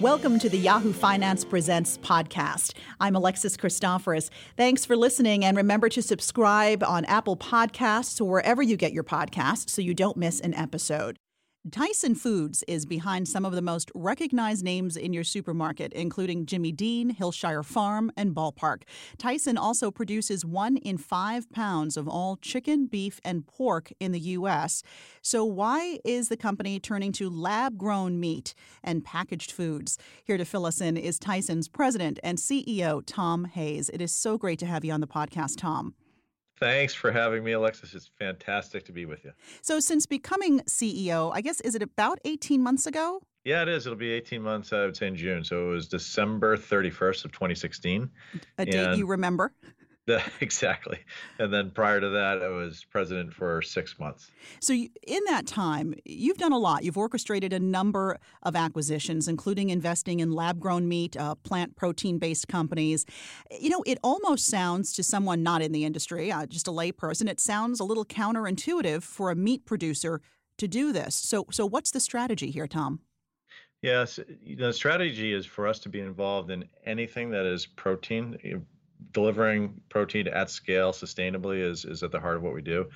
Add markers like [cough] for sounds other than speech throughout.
Welcome to the Yahoo Finance Presents podcast. I'm Alexis Christoforous. Thanks for listening, and remember to subscribe on Apple Podcasts or wherever you get your podcasts so you don't miss an episode. Tyson Foods is behind some of the most recognized names in your supermarket, including Jimmy Dean, Hillshire Farm, and Ball Park. Tyson also produces one in five pounds of all chicken, beef, and pork in the U.S. So, why is the company turning to lab grown meat and packaged foods? Here to fill us in is Tyson's president and CEO, Tom Hayes. It is so great to have you on the podcast, Tom. Thanks for having me, Alexis. It's fantastic to be with you. So, since becoming CEO, I guess, is it about 18 months ago? Yeah, it is. It'll be 18 months, I would say, in June. So, it was December 31st of 2016. A date and you remember? [laughs] exactly. And then prior to that, I was president for six months. So, in that time, you've done a lot. You've orchestrated a number of acquisitions, including investing in lab grown meat, uh, plant protein based companies. You know, it almost sounds to someone not in the industry, uh, just a layperson, it sounds a little counterintuitive for a meat producer to do this. So, so what's the strategy here, Tom? Yes, the strategy is for us to be involved in anything that is protein, delivering protein at scale sustainably is, is at the heart of what we do.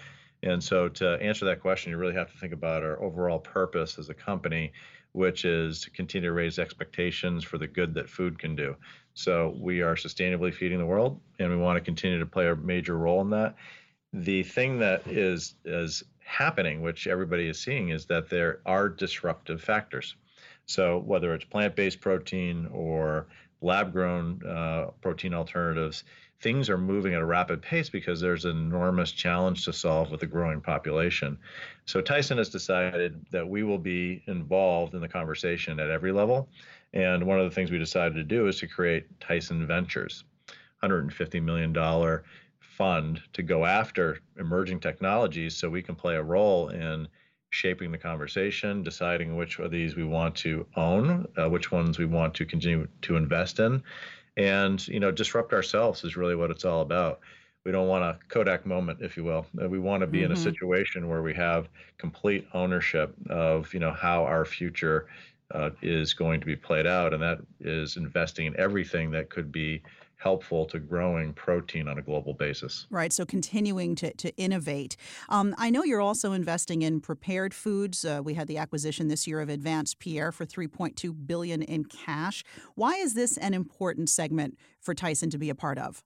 And so, to answer that question, you really have to think about our overall purpose as a company, which is to continue to raise expectations for the good that food can do. So, we are sustainably feeding the world, and we want to continue to play a major role in that. The thing that is is happening, which everybody is seeing, is that there are disruptive factors. So, whether it's plant based protein or lab grown uh, protein alternatives, things are moving at a rapid pace because there's an enormous challenge to solve with a growing population. So Tyson has decided that we will be involved in the conversation at every level. And one of the things we decided to do is to create Tyson Ventures, $150 million fund to go after emerging technologies so we can play a role in shaping the conversation, deciding which of these we want to own, uh, which ones we want to continue to invest in, and you know, disrupt ourselves is really what it's all about. We don't want a Kodak moment, if you will. Uh, we want to be mm-hmm. in a mm-hmm. situation where we have complete ownership of you know how our future uh, is going to be played out, and that is investing in everything that could be helpful to growing protein on a global basis. Right. So continuing to, to innovate. Um, I know you're also investing in prepared foods. Uh, we had the acquisition this year of Advanced Pierre for 3.2 billion in cash. Why is this an important segment for Tyson to be a part of?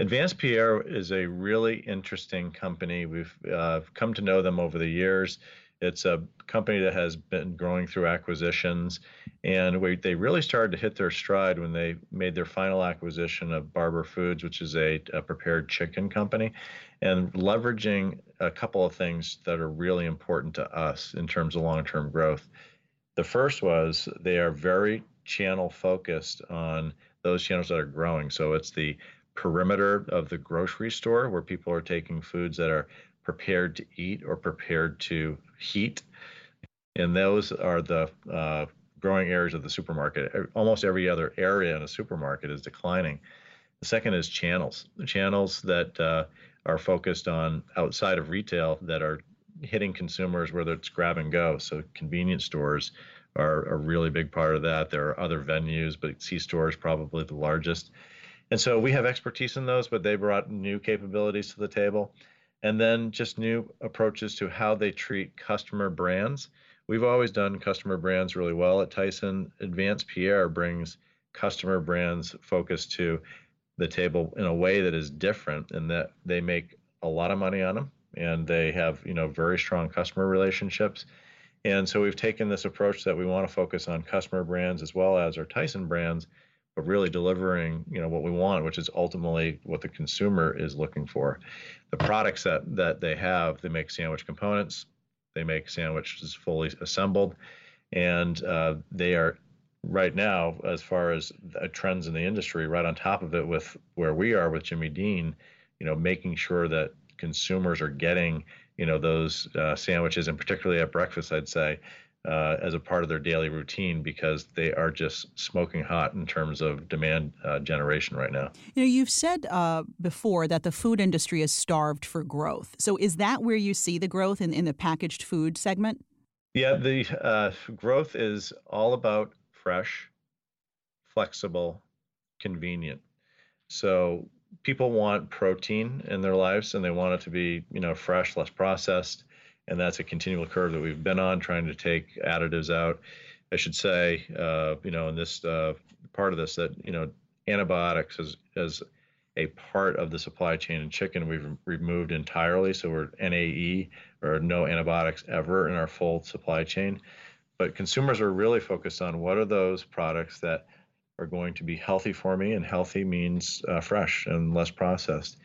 Advanced Pierre is a really interesting company. We've uh, come to know them over the years. It's a company that has been growing through acquisitions, and we, they really started to hit their stride when they made their final acquisition of Barber Foods, which is a, a prepared chicken company, and leveraging a couple of things that are really important to us in terms of long-term growth. The first was they are very channel focused on those channels that are growing. So it's the perimeter of the grocery store where people are taking foods that are prepared to eat or prepared to heat. And those are the uh, growing areas of the supermarket. Almost every other area in a supermarket is declining. The second is channels, the channels that uh, are focused on outside of retail that are hitting consumers, whether it's grab and go. So convenience stores are a really big part of that. There are other venues, but C store is probably the largest. And so we have expertise in those, but they brought new capabilities to the table and then just new approaches to how they treat customer brands. We've always done customer brands really well at Tyson. Advanced Pierre brings customer brands focus to the table in a way that is different in that they make a lot of money on them and they have you know very strong customer relationships and so we've taken this approach that we want to focus on customer brands as well as our tyson brands but really delivering you know what we want which is ultimately what the consumer is looking for. The products that that they have they make sandwich components they make sandwiches fully assembled and uh, they are right now as far as trends in the industry right on top of it with where we are with jimmy dean you know making sure that consumers are getting you know those uh, sandwiches and particularly at breakfast i'd say uh, as a part of their daily routine because they are just smoking hot in terms of demand uh, generation right now. You know, you've said uh, before that the food industry is starved for growth. So is that where you see the growth in, in the packaged food segment? Yeah, the uh, growth is all about fresh, flexible, convenient. So people want protein in their lives and they want it to be, you know, fresh, less processed. And that's a continual curve that we've been on, trying to take additives out. I should say, uh, you know, in this uh, part of this, that you know, antibiotics is as a part of the supply chain in chicken we've removed entirely. So we're NAE or no antibiotics ever in our full supply chain. But consumers are really focused on what are those products that are going to be healthy for me, and healthy means uh, fresh and less processed.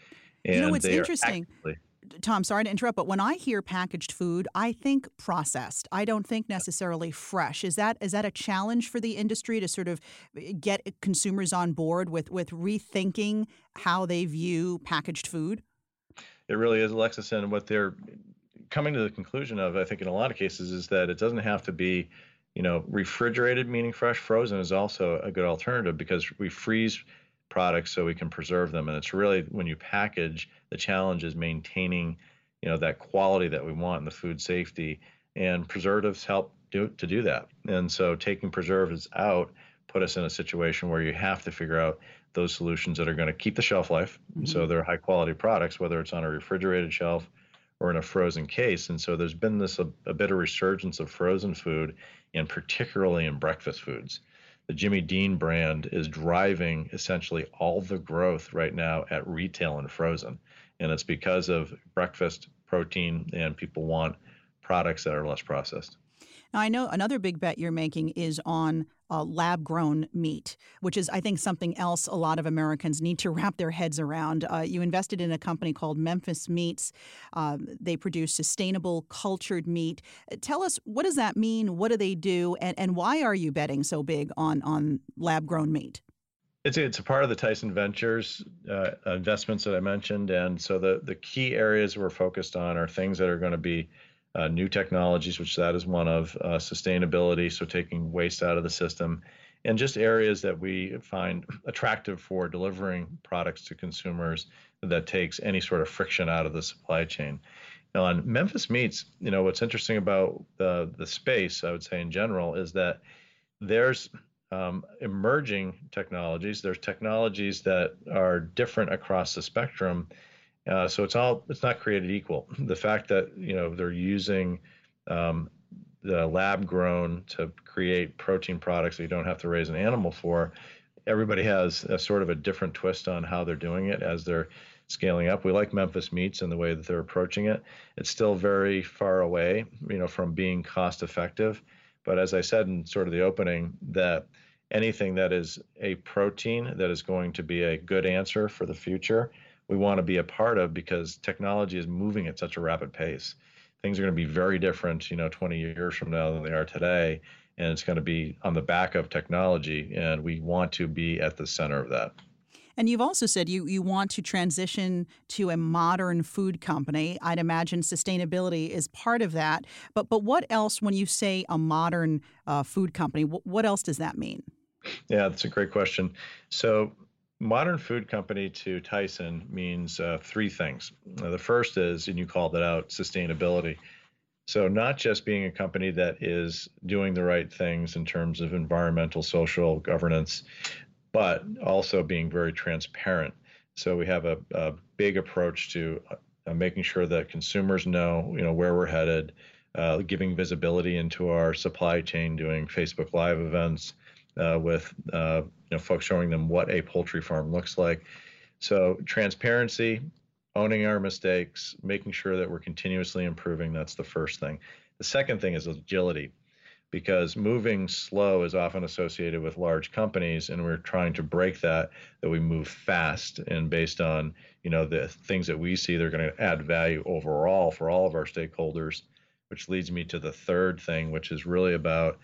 And you know, it's interesting. Actively, Tom, sorry to interrupt, but when I hear packaged food, I think processed. I don't think necessarily fresh. Is that is that a challenge for the industry to sort of eh, get consumers on board with with rethinking how they view packaged food? It really is, Alexis, and what they're coming to the conclusion of, I think, in a lot of cases, is that it doesn't have to be, you know, refrigerated, meaning fresh. Frozen is also a good alternative because we freeze products so we can preserve them. And it's really when you package, the challenge is maintaining, you know, that quality that we want and the food safety. And preservatives help do to do that. And so taking preservatives out put us in a situation where you have to figure out those solutions that are going to keep the shelf life. Mm-hmm. So they're high quality products, whether it's on a refrigerated shelf or in a frozen case. And so there's been this a, a bit of resurgence of frozen food, and particularly in breakfast foods the Jimmy Dean brand is driving essentially all the growth right now at retail and frozen. And it's because of breakfast protein and people want products that are less processed. Now, I know another big bet you're making is on uh, lab grown meat, which is, I think, something else a lot of Americans need to [laughs] wrap their heads around. Uh, you invested in a company called Memphis Meats. Uh, they produce sustainable cultured meat. Tell us, what does that mean? What do they do? And, and why are you betting so big on, on lab grown meat? It's, it's a part of the Tyson Ventures uh, investments that I mentioned. And so the, the key areas we're focused on are things that are going to be uh, new technologies, which that is one of, uh, sustainability, so taking waste out of the system, and just areas that we find attractive for delivering products to consumers that takes any sort of friction out of the supply chain. Now, on Memphis Meats, you know, what's interesting about the, the space, I would say in general, is that there's um, emerging technologies. There's technologies that are different across the spectrum uh, so it's all it's not created equal. [laughs] The fact that you know they're using um, the lab grown to create protein products that you don't have to raise an animal for. Everybody has a sort of a different twist on how they're doing it as they're scaling up. We like Memphis Meats and the way that they're approaching it. It's still very far away, you know, from being cost effective. But as I said in sort of the opening, that anything that is a protein that is going to be a good answer for the future we want to be a part of because technology is moving at such a rapid pace. Things are going to be very different, you know, 20 years from now than they are today, and it's going to be on the back of technology, and we want to be at the center of that. And you've also said you, you want to transition to a modern food company. I'd imagine sustainability is part of that. But but what else, when you say a modern uh, food company, what, what else does that mean? Yeah, that's a great question. So modern food company to Tyson means uh, three things. Uh, the first is, and you called it out, sustainability. So, not just being a company that is doing the right things in terms of environmental, social governance, but also being very transparent. So, we have a, a big approach to uh, making sure that consumers know, you know, where we're headed, uh, giving visibility into our supply chain, doing Facebook Live events, uh, with uh, you know folks showing them what a poultry farm looks like. So transparency, owning our mistakes, making sure that we're continuously improving. That's the first thing. The second thing is agility, because moving slow is often associated with large companies, and we're trying to break that. That we move fast, and based on you know the things that we see, they're going to add value overall for all of our stakeholders. Which leads me to the third thing, which is really about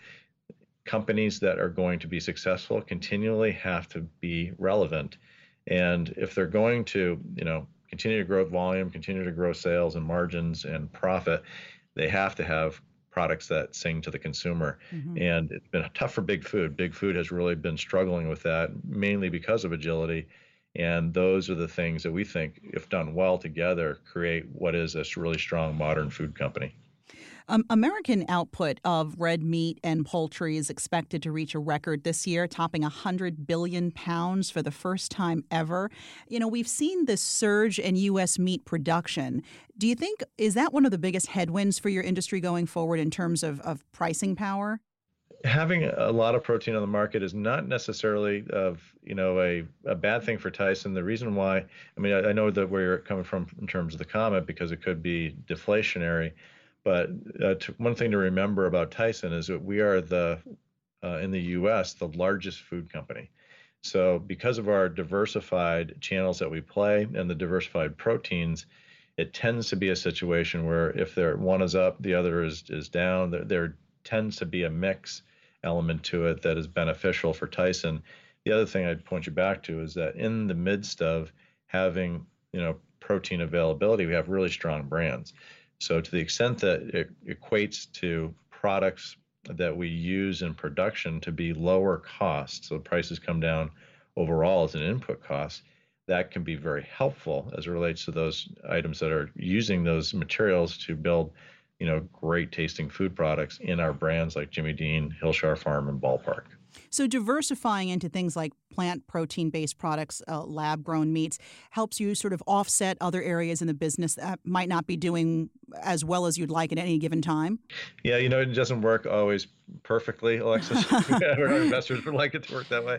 companies that are going to be successful continually have to be relevant. And if they're going to, you know, continue to grow volume, continue to grow sales and margins and profit, they have to have products that sing to the consumer. Mm-hmm. And it's been tough for big food. Big food has really been struggling with that, mainly because of agility. And those are the things that we think, if done well together, create what is a really strong modern food company. Um, American output of red meat and poultry is expected to reach a record this year, topping 100 billion pounds for the first time ever. You know, we've seen this surge in U.S. meat production. Do you think, is that one of the biggest headwinds for your industry going forward in terms of, of pricing power? having a lot of protein on the market is not necessarily of you know a, a bad thing for Tyson. The reason why, I mean, I, I know that where you're coming from in terms of the comment because it could be deflationary, but uh, one thing to remember about Tyson is that we are the uh, in the U.S. the largest food company. So because of our diversified channels that we play and the diversified proteins, it tends to be a situation where if there one is up, the other is is down. There, there tends to be a mix element to it that is beneficial for Tyson. The other thing I'd point you back to is that in the midst of having you know protein availability, we have really strong brands. So to the extent that it equates to products that we use in production to be lower cost, so prices come down overall as an input cost, that can be very helpful as it relates to those items that are using those materials to build you know, great tasting food products in our brands like Jimmy Dean, Hillshire Farm, and Ball Park. So, diversifying into things like plant protein based products, uh, lab grown meats, helps you sort of offset other areas in the business that might not be doing as well as you'd like at any given time? Yeah, you know, it doesn't work always perfectly, Alexis. [laughs] [laughs] Our investors would like it to work that way.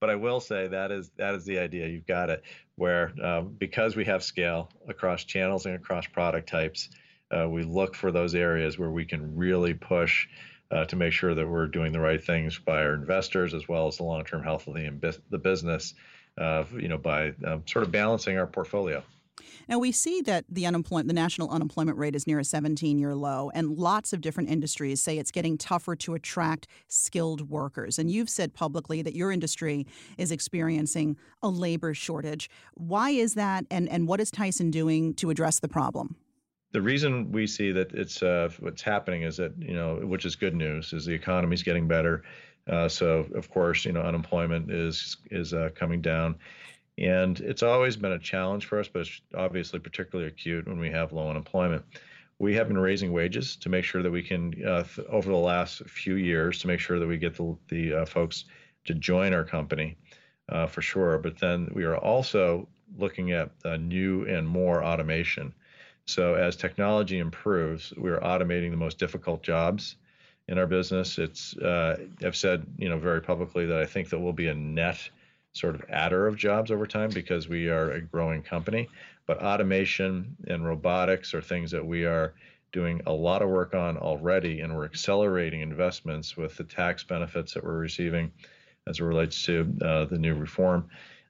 But I will say that is that is the idea. You've got it where um, because we have scale across channels and across product types, uh, we look for those areas where we can really push uh, to make sure that we're doing the right things by our investors as well as the long-term health of the, the business. Uh, you know, by um, sort of balancing our portfolio. Now we see that the unemployment, the national unemployment rate is near a 17-year low, and lots of different industries say it's getting tougher to attract skilled workers. And you've said publicly that your industry is experiencing a labor shortage. Why is that, and and what is Tyson doing to address the problem? The reason we see that it's uh, what's happening is that you know, which is good news, is the economy's getting better. Uh, so of course, you know, unemployment is is uh, coming down, and it's always been a challenge for us, but it's obviously particularly acute when we have low unemployment. We have been raising wages to make sure that we can, uh, th- over the last few years, to make sure that we get the the uh, folks to join our company, uh, for sure. But then we are also looking at new and more automation. So as technology improves, we're automating the most difficult jobs in our business. It's uh, I've said you know very publicly that I think that we'll be a net sort of adder of jobs over time because we are a growing company. But automation and robotics are things that we are doing a lot of work on already, and we're accelerating investments with the tax benefits that we're receiving as it relates to uh, the new reform.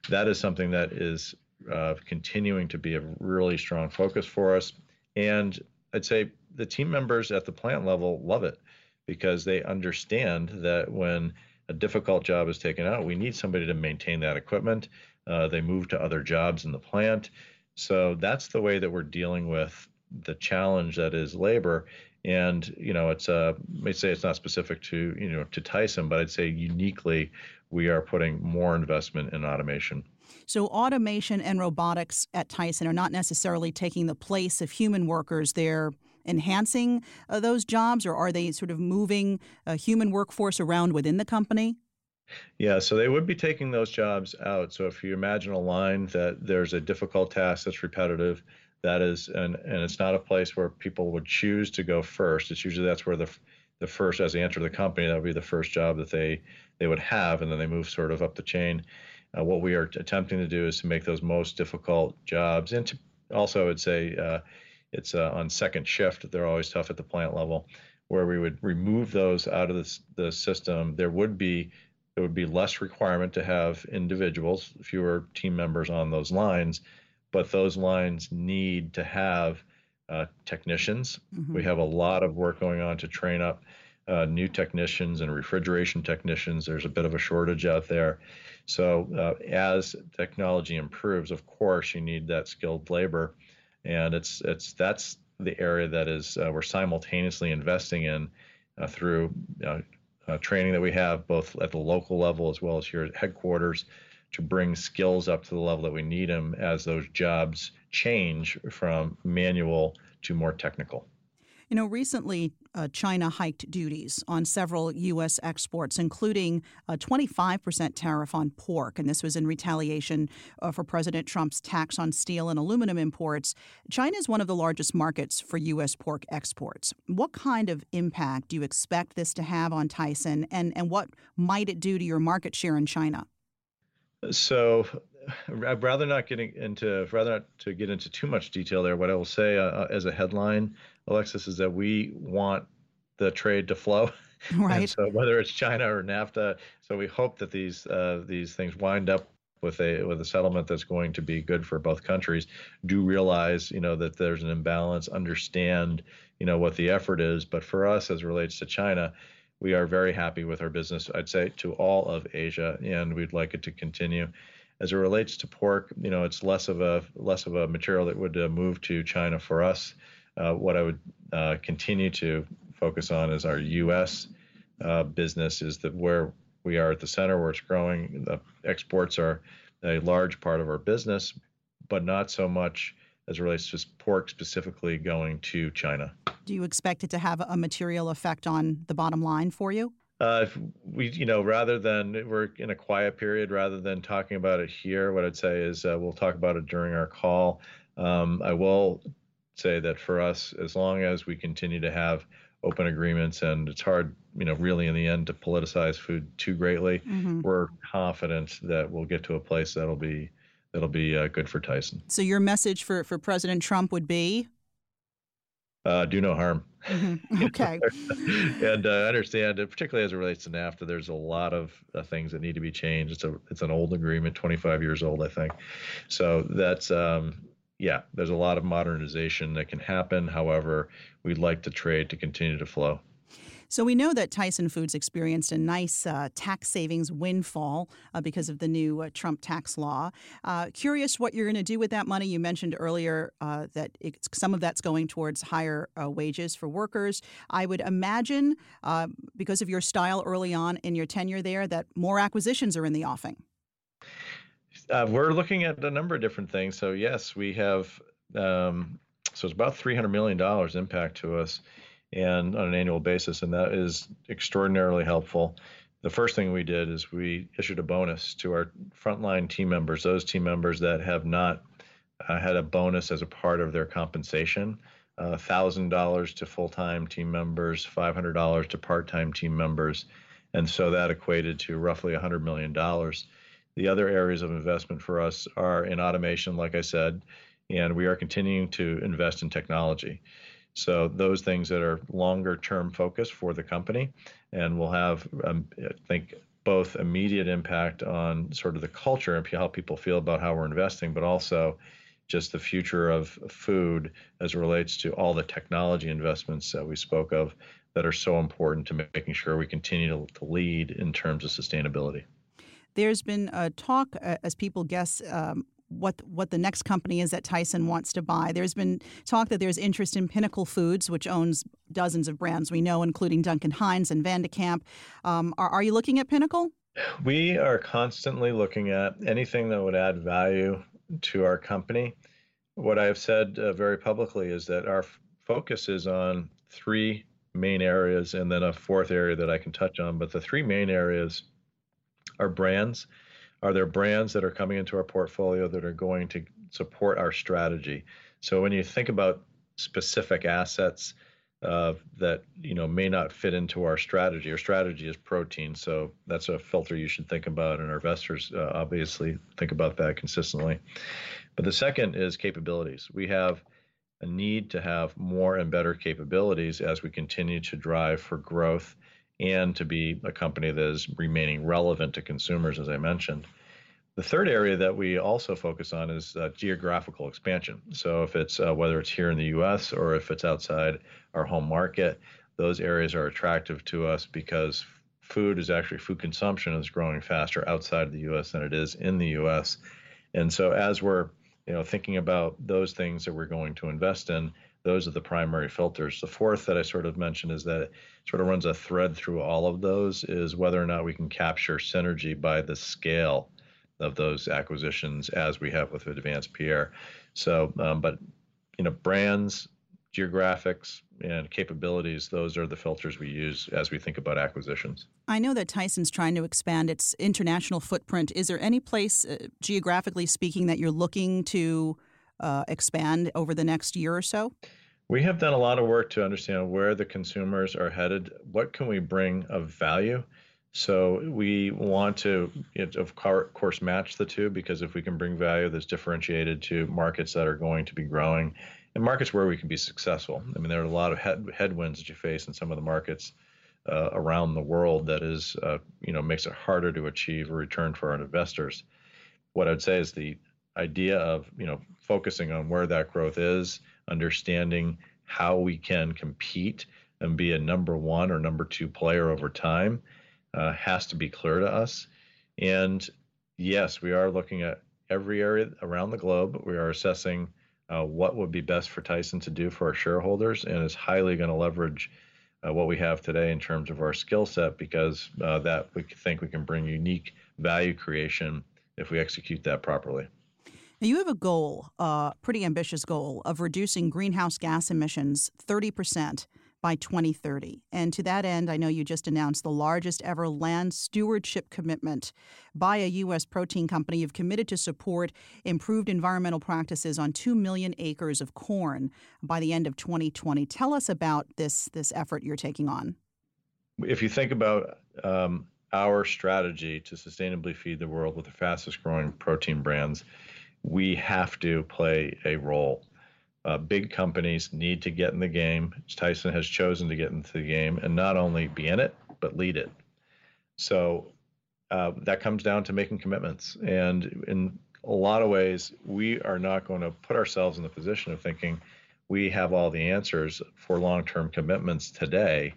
That is something that is uh, continuing to be a really strong focus for us. And I'd say the team members at the plant level love it because they understand that when a difficult job is taken out, we need somebody to maintain that equipment. Uh, they move to other jobs in the plant. So that's the way that we're dealing with the challenge that is labor. And you know, it's uh, may say it's not specific to you know to Tyson, but I'd say uniquely we are putting more investment in automation. So, automation and robotics at Tyson are not necessarily taking the place of human workers. They're enhancing uh, those jobs, or are they sort of moving a human workforce around within the company? Yeah, so they would be taking those jobs out. So if you imagine a line that there's a difficult task that's repetitive, that is, and and it's not a place where people would choose to go first. It's usually that's where the the first, as they enter the company, that would be the first job that they they would have, and then they move sort of up the chain. Uh, what we are attempting to do is to make those most difficult jobs, and to also, I'd say uh, it's uh, on second shift. They're always tough at the plant level, where we would remove those out of the, the system. There would be there would be less requirement to have individuals, fewer team members on those lines, but those lines need to have uh, technicians. Mm-hmm. We have a lot of work going on to train up uh, new technicians and refrigeration technicians. There's a bit of a shortage out there. So uh, as technology improves, of course, you need that skilled labor, and it's it's that's the area that is uh, we're simultaneously investing in uh, through uh, uh, training that we have both at the local level as well as here at headquarters to bring skills up to the level that we need them as those jobs change from manual to more technical. You know, recently uh, China hiked duties on several U.S. exports, including a 25% tariff on pork. And this was in retaliation uh, for President Trump's tax on steel and aluminum imports. China is one of the largest markets for U.S. pork exports. What kind of impact do you expect this to have on Tyson, and, and what might it do to your market share in China? So, I'd rather not getting into rather not to get into too much detail there. What I will say uh, uh, as a headline, Alexis, is that we want the trade to flow. [laughs] Right. And so whether it's China or NAFTA, so we hope that these uh, these things wind up with a with a settlement that's going to be good for both countries. Do realize you know that there's an imbalance. Understand you know what the effort is, but for us as relates to China. We are very happy with our business, I'd say, to all of Asia, and we'd like it to continue. As it relates to pork, you know, it's less of a less of a material that would uh, move to China for us. Uh, what I would uh, continue to focus on is our U.S. Uh, business, is that where we are at the center, where it's growing. The exports are a large part of our business, but not so much as it relates to pork specifically going to China. Do you expect it to have a material effect on the bottom line for you? Uh, if we, you know, rather than we're in a quiet period, rather than talking about it here, what I'd say is uh, we'll talk about it during our call. Um, I will say that for us, as long as we continue to have open agreements, and it's hard, you know, really in the end to politicize food too greatly, mm-hmm. we're confident that we'll get to a place that'll be that'll be uh, good for Tyson. So your message for for President Trump would be uh, do no harm. Mm-hmm. [laughs] Okay. [laughs] and uh, understand, particularly as it relates to NAFTA, there's a lot of uh, things that need to be changed. It's a it's an old agreement, 25 years old, I think. So that's um, yeah, there's a lot of modernization that can happen. However, we'd like the trade to continue to flow. So we know that Tyson Foods experienced a nice uh, tax savings windfall uh, because of the new uh, Trump tax law. Uh, curious what you're going to do with that money. You mentioned earlier uh, that some of that's going towards higher uh, wages for workers. I would imagine, because of your style early on in your tenure there, that more acquisitions are in the offing. we're looking at a number of different things. So yes, we have. Um, so it's about $300 million impact to us and on an annual basis, and that is extraordinarily helpful. The first thing we did is we issued a bonus to our frontline team members, those team members that have not uh, had a bonus as a part of their compensation. Uh, $1,000 to full time team members, $500 to part time team members. And so that equated to roughly $100 million. The other areas of investment for us are in automation, like I said, and we are continuing to invest in technology. So those things that are longer term focus for the company, and will have, um, I think, both immediate impact on sort of the culture and how people feel about how we're investing, but also just the future of food as it relates to all the technology investments that we spoke of that are so important to making sure we continue to, to lead in terms of sustainability. There's been a talk, uh, as people guess, um, what what the next company is that Tyson wants to buy. There's been talk that there's interest in Pinnacle Foods, which owns dozens of brands we know, including Duncan Hines and Van de Kamp. Um, are, are you looking at Pinnacle? We are constantly looking at anything that would add value to our company. What I have said uh, very publicly is that our f- focus is on three main areas and then a fourth area that I can touch on. But the three main areas are brands are there brands that are coming into our portfolio that are going to support our strategy? So when you think about specific assets uh, that you know may not fit into our strategy, our strategy is protein, so that's a filter you should think about, and our investors uh, obviously think about that consistently. But the second is capabilities. We have a need to have more and better capabilities as we continue to drive for growth and to be a company that is remaining relevant to consumers, as I mentioned. The third area that we also focus on is uh, geographical expansion. So if it's uh, whether it's here in the U.S. or if it's outside our home market, those areas are attractive to us because food is actually food consumption is growing faster outside of the U.S. than it is in the U.S. And so as we're you know thinking about those things that we're going to invest in, those are the primary filters. The fourth that I sort of mentioned is that it sort of runs a thread through all of those is whether or not we can capture synergy by the scale of those acquisitions as we have with Advanced Pierre. So, um, but you know, brands, geographics and capabilities, those are the filters we use as we think about acquisitions. I know that Tyson's trying to expand its international footprint. Is there any place, uh, geographically speaking, that you're looking to uh, expand over the next year or so? We have done a lot of work to understand where the consumers are headed. What can we bring of value? So we want to, of course, match the two because if we can bring value that's differentiated to markets that are going to be growing and markets where we can be successful. I mean, there are a lot of head, headwinds that you face in some of the markets uh, around the world that is, uh, you know, makes it harder to achieve a return for our investors. What I'd say is the idea of, you know, focusing on where that growth is, understanding how we can compete and be a number one or number two player over time uh, has to be clear to us. And yes, we are looking at every area around the globe. We are assessing uh, what would be best for Tyson to do for our shareholders, and is highly going to leverage uh, what we have today in terms of our skill set because uh, that we think we can bring unique value creation if we execute that properly. Now you have a goal, a uh, pretty ambitious goal, of reducing greenhouse gas emissions 30 percent by 2030. And to that end, I know you just announced the largest ever land stewardship commitment by a U.S. protein company. You've committed to support improved environmental practices on 2 million acres of corn by the end of 2020. Tell us about this, this effort you're taking on. If you think about um, our strategy to sustainably feed the world with the fastest growing protein brands, we have to play a role uh, big companies need to get in the game. Tyson has chosen to get into the game and not only be in it, but lead it. So uh, that comes down to making commitments. And in a lot of ways, we are not going to put ourselves in the position of thinking we have all the answers for long term commitments today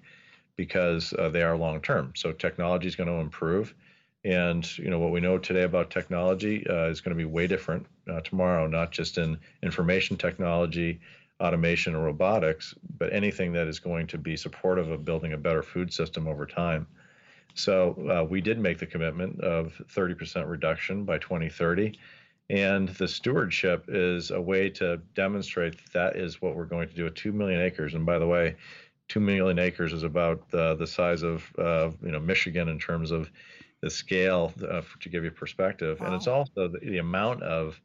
because uh, they are long term. So technology is going to improve. And you know what we know today about technology uh, is going to be way different uh, tomorrow, not just in information technology, automation, or robotics, but anything that is going to be supportive of building a better food system over time. So uh, we did make the commitment of 30% reduction by 2030. And the stewardship is a way to demonstrate that, that is what we're going to do at 2 million acres. And by the way, 2 million acres is about the, the size of uh, you know Michigan in terms of the scale uh, to give you perspective, wow. and it's also the, the amount of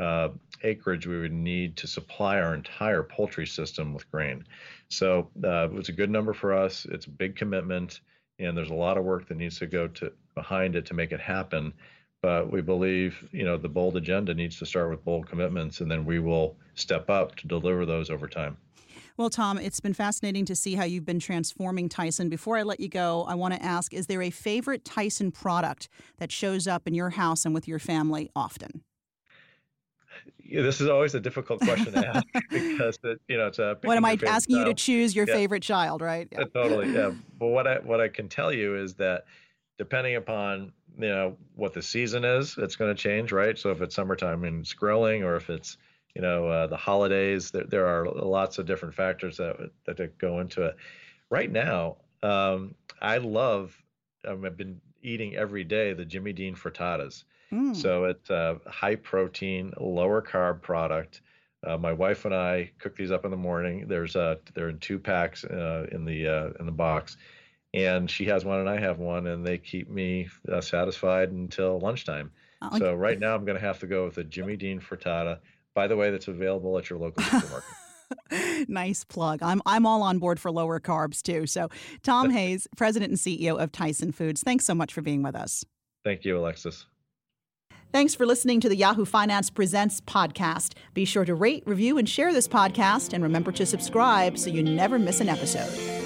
uh, acreage we would need to supply our entire poultry system with grain. So uh, it's a good number for us. It's a big commitment, and there's a lot of work that needs to go to behind it to make it happen. But we believe, you know, the bold agenda needs to start with bold commitments, and then we will step up to deliver those over time. Well, Tom, it's been fascinating to see how you've been transforming Tyson. Before I let you go, I want to ask is there a favorite Tyson product that shows up in your house and with your family often? Yeah, this is always a difficult question to [laughs] ask because it, you know it's a. What am I asking child. you to choose your yeah. favorite child, right? Yeah. Uh, totally. Yeah. [laughs] But what I what I can tell you is that depending upon you know what the season is, it's going to change, right? So if it's summertime and it's grilling, or if it's you know uh, the holidays there, there are lots of different factors that that go into it. Right now um, i love um, i've been eating every day the jimmy dean frittatas. Mm. so it's a high protein lower carb product. Uh, my wife and i cook these up in the morning. There's they're in two packs uh, in the uh, in the box. And she has one and i have one and they keep me uh, satisfied until lunchtime. So right now i'm going to have to go with a jimmy dean frittata by the way, that's available at your local [laughs] supermarket. nice plug. I'm I'm all on board for lower carbs too. So, Tom Hayes, President and CEO of Tyson Foods, thanks so much for being with us. Thank you, Alexis. Thanks for listening to the Yahoo Finance Presents podcast. Be sure to rate, review, and share this podcast, and remember to subscribe so you never miss an episode.